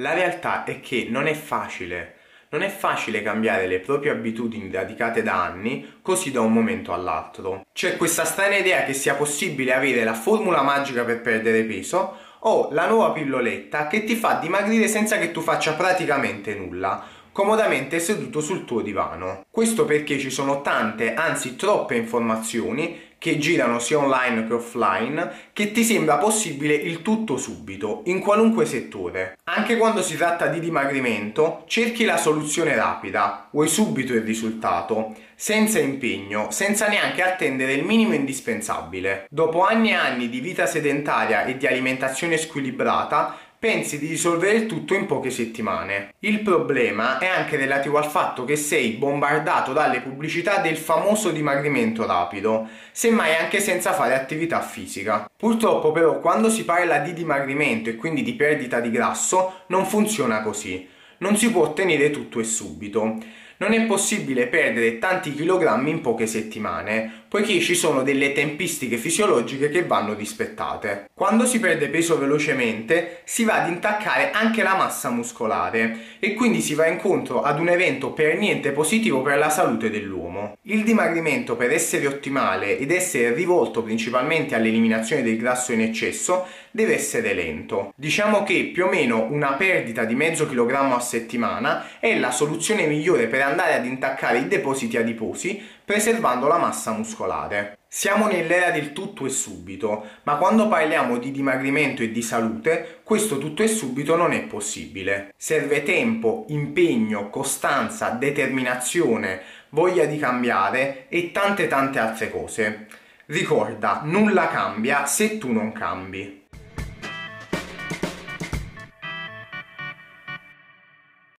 La realtà è che non è facile. Non è facile cambiare le proprie abitudini radicate da anni così da un momento all'altro. C'è questa strana idea che sia possibile avere la formula magica per perdere peso o la nuova pilloletta che ti fa dimagrire senza che tu faccia praticamente nulla comodamente seduto sul tuo divano. Questo perché ci sono tante, anzi troppe informazioni che girano sia online che offline, che ti sembra possibile il tutto subito, in qualunque settore. Anche quando si tratta di dimagrimento, cerchi la soluzione rapida, vuoi subito il risultato, senza impegno, senza neanche attendere il minimo indispensabile. Dopo anni e anni di vita sedentaria e di alimentazione squilibrata, pensi di risolvere il tutto in poche settimane. Il problema è anche relativo al fatto che sei bombardato dalle pubblicità del famoso dimagrimento rapido, semmai anche senza fare attività fisica. Purtroppo però quando si parla di dimagrimento e quindi di perdita di grasso non funziona così. Non si può ottenere tutto e subito non è possibile perdere tanti chilogrammi in poche settimane, poiché ci sono delle tempistiche fisiologiche che vanno rispettate. Quando si perde peso velocemente si va ad intaccare anche la massa muscolare e quindi si va incontro ad un evento per niente positivo per la salute dell'uomo. Il dimagrimento per essere ottimale ed essere rivolto principalmente all'eliminazione del grasso in eccesso deve essere lento. Diciamo che più o meno una perdita di mezzo chilogrammo a settimana è la soluzione migliore per andare ad intaccare i depositi adiposi preservando la massa muscolare. Siamo nell'era del tutto e subito, ma quando parliamo di dimagrimento e di salute, questo tutto e subito non è possibile. Serve tempo, impegno, costanza, determinazione, voglia di cambiare e tante tante altre cose. Ricorda, nulla cambia se tu non cambi.